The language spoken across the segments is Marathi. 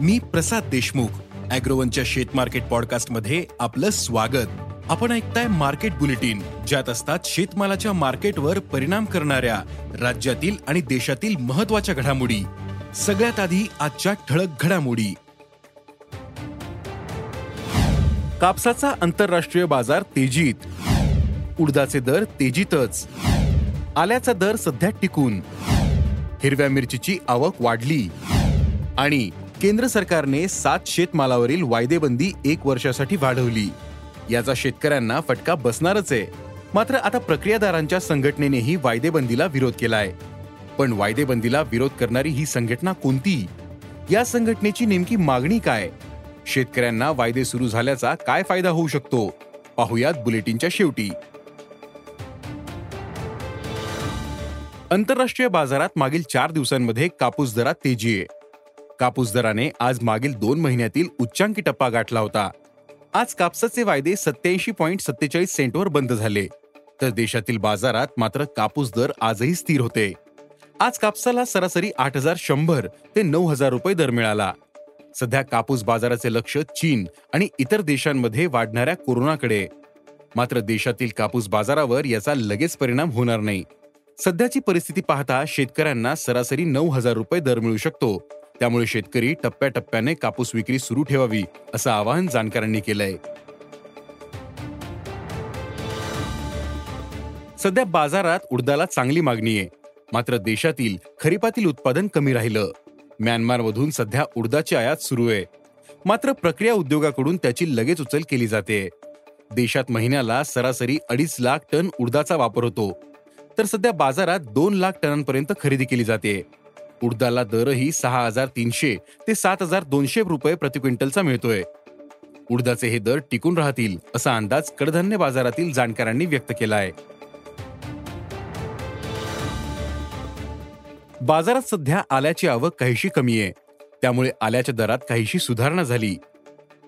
मी प्रसाद देशमुख अॅग्रोवनच्या शेत मार्केट पॉडकास्टमध्ये आपलं स्वागत. आपण ऐकताय मार्केट बुलेटिन ज्यात असतात शेतमालाच्या मार्केटवर परिणाम करणाऱ्या राज्यातील आणि देशातील महत्त्वाच्या घडामोडी. सगळ्यात आधी आजच्या ठळक घडामोडी. कापसाचा आंतरराष्ट्रीय बाजार तेजीत. उडदाचे दर तेजीतच. आल्याचा दर सध्या टिकून. हिरव्या मिरचीची आवक वाढली. आणि केंद्र सरकारने सात शेतमालावरील वायदेबंदी एक वर्षासाठी वाढवली. याचा शेतकऱ्यांना फटका बसणारच आहे. मात्र आता प्रक्रियादारांच्या संघटनेनेही वायदेबंदीला विरोध केलाय. पण वायदेबंदीला विरोध करणारी ही संघटना कोणती? या संघटनेची नेमकी मागणी काय? शेतकऱ्यांना वायदे सुरू झाल्याचा काय फायदा होऊ शकतो? पाहुयात बुलेटिनच्या शेवटी. आंतरराष्ट्रीय बाजारात मागील चार दिवसांमध्ये कापूस दरात तेजी आहे. कापूस दराने आज मागील दोन महिन्यातील उच्चांकी टप्पा गाठला होता. आज कापसाचे वायदे सत्याऐंशी पॉईंट सत्तेचाळीस सेंटवर बंद झाले. तर देशातील बाजारात मात्र कापूस दर आजही स्थिर होते. आज कापसाला सरासरी आठ हजार शंभर ते नऊ हजार रुपये दर मिळाला. सध्या कापूस बाजाराचे लक्ष चीन आणि इतर देशांमध्ये वाढणाऱ्या कोरोनाकडे. मात्र देशातील कापूस बाजारावर याचा लगेच परिणाम होणार नाही. सध्याची परिस्थिती पाहता शेतकऱ्यांना सरासरी नऊ हजार रुपये दर मिळू शकतो. त्यामुळे शेतकरी टप्प्याटप्प्याने कापूस विक्री सुरू ठेवावी असं आवाहन जाणकारांनी केलंय. सध्या बाजारात उडदाला चांगली मागणी आहे. मात्र देशातील खरीपातील उत्पादन कमी राहिलं. म्यानमारमधून सध्या उडदाची आयात सुरू आहे. मात्र प्रक्रिया उद्योगाकडून त्याची लगेच उचल केली जाते. देशात महिन्याला सरासरी अडीच लाख टन उडदाचा वापर होतो. तर सध्या बाजारात दोन लाख टनांपर्यंत खरेदी केली जाते. उडदाला दरही सहा हजार तीनशे ते सात हजार दोनशे रुपये प्रति क्विंटलचा मिळतोय. उडदाचे हे दर टिकून राहतील असा अंदाज कडधान्य बाजारातील जाणकारांनी व्यक्त केला आहे बाजारात सध्या आल्याची आवक काहीशी कमी आहे. त्यामुळे आल्याच्या दरात काहीशी सुधारणा झाली.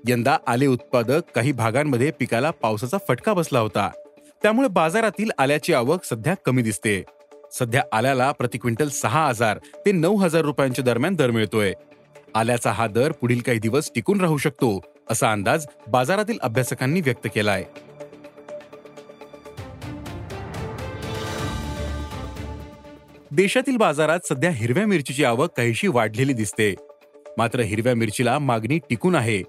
यंदा आले उत्पादक काही भागांमध्ये पिकाला पावसाचा फटका बसला होता. त्यामुळे बाजारातील आल्याची आवक सध्या कमी दिसते. सध्या आल्याला प्रति क्विंटल सहा हजार ते नऊ हजार रुपयांच्या दरम्यान दर मिळतोय. आल्याचा हा दर पुढील काही दिवस टिकून राहू शकतो असा अंदाज बाजारातील अभ्यासकांनी व्यक्त केलाय. देशातील बाजारात सध्या हिरव्या मिरचीची आवक काहीशी वाढलेली दिसते. मात्र हिरव्या मिरचीला मागणी टिकून आहे.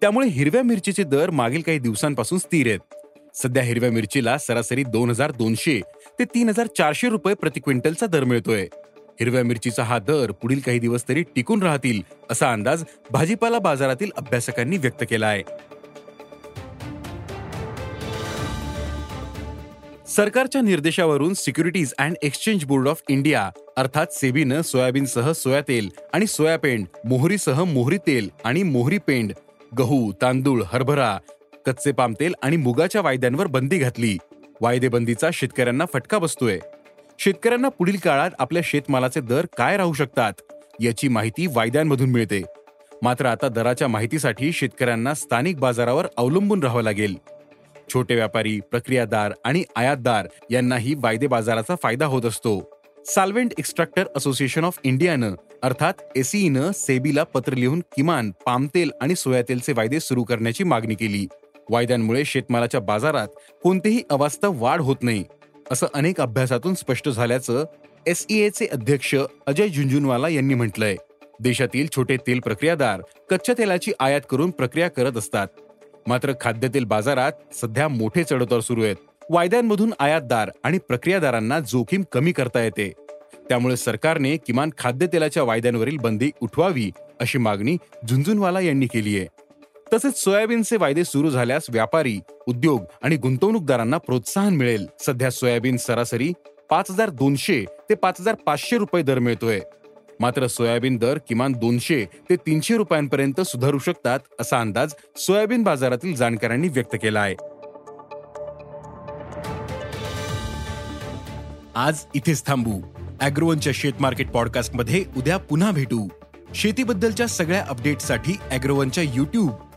त्यामुळे हिरव्या मिरचीचे दर मागील काही दिवसांपासून स्थिर आहेत. सध्या हिरव्या मिरचीला सरासरी दोन हजार दोनशे ते तीन हजार चारशे रुपये प्रति क्विंटलचा दर मिळतोय. हिरव्या मिरचीचा हा दर पुढील काही दिवस तरी टिकून राहतील असा अंदाज भाजीपाला बाजारातील अभ्यासकांनी व्यक्त केला आहे सरकारच्या निर्देशावरून securities and exchange board of India अर्थात सेबीनं सोयाबीनसह सोया तेल आणि सोयापेंड मोहरीसह मोहरी तेल आणि मोहरी पेंड गहू तांदूळ हरभरा कच्चे पाम तेल आणि मुगाच्या वायद्यांवर बंदी घातली. वायदेबंदीचा शेतकऱ्यांना फटका बसतोय. शेतकऱ्यांना पुढील काळात आपल्या शेतमालाचे दर काय राहू शकतात याची माहिती वायद्यांमधून मिळते. मात्र आता दराच्या माहितीसाठी शेतकऱ्यांना स्थानिक बाजारावर अवलंबून राहावं लागेल. छोटे व्यापारी प्रक्रियादार आणि आयातदार यांनाही वायदे बाजाराचा फायदा होत असतो. साल्वेंट एक्स्ट्रॅक्टर असोसिएशन ऑफ इंडियानं अर्थात एसीईनं सेबीला पत्र लिहून किमान पामतेल आणि सोयातेलचे वायदे सुरू करण्याची मागणी केली. वायद्यांमुळे शेतमालाच्या बाजारात कोणतेही अवास्तव वाढ होत नाही असं अनेक अभ्यासातून स्पष्ट झाल्याचं एसईएचे अध्यक्ष अजय झुंझुनवाला यांनी म्हटलंय. देशातील छोटे तेल प्रक्रियादार कच्च्या तेलाची आयात करून प्रक्रिया करत असतात. मात्र खाद्यतेल बाजारात सध्या मोठे चढउतार सुरू आहेत. वायद्यांमधून आयातदार आणि प्रक्रियादारांना जोखीम कमी करता येते. त्यामुळे सरकारने किमान खाद्यतेलाच्या वायद्यांवरील बंदी उठवावी अशी मागणी झुंझुनवाला यांनी केली आहे तसेच सोयाबीनचे वायदे सुरू झाल्यास व्यापारी उद्योग आणि गुंतवणूकदारांना प्रोत्साहन मिळेल. सध्या सोयाबीन सरासरी पाच हजार दोनशे ते पाच हजार पाचशे रुपये दर मिळतोय. मात्र सोयाबीन दर किमान दोनशे ते तीनशे रुपयांपर्यंत सुधारू शकतात असा अंदाज सोयाबीन बाजारातील जाणकारांनी व्यक्त केला आहे. आज इथेच थांबू. अॅग्रोवनच्या शेत मार्केट पॉडकास्टमध्ये उद्या पुन्हा भेटू. शेतीबद्दलच्या सगळ्या अपडेटसाठी अॅग्रोवनच्या युट्यूब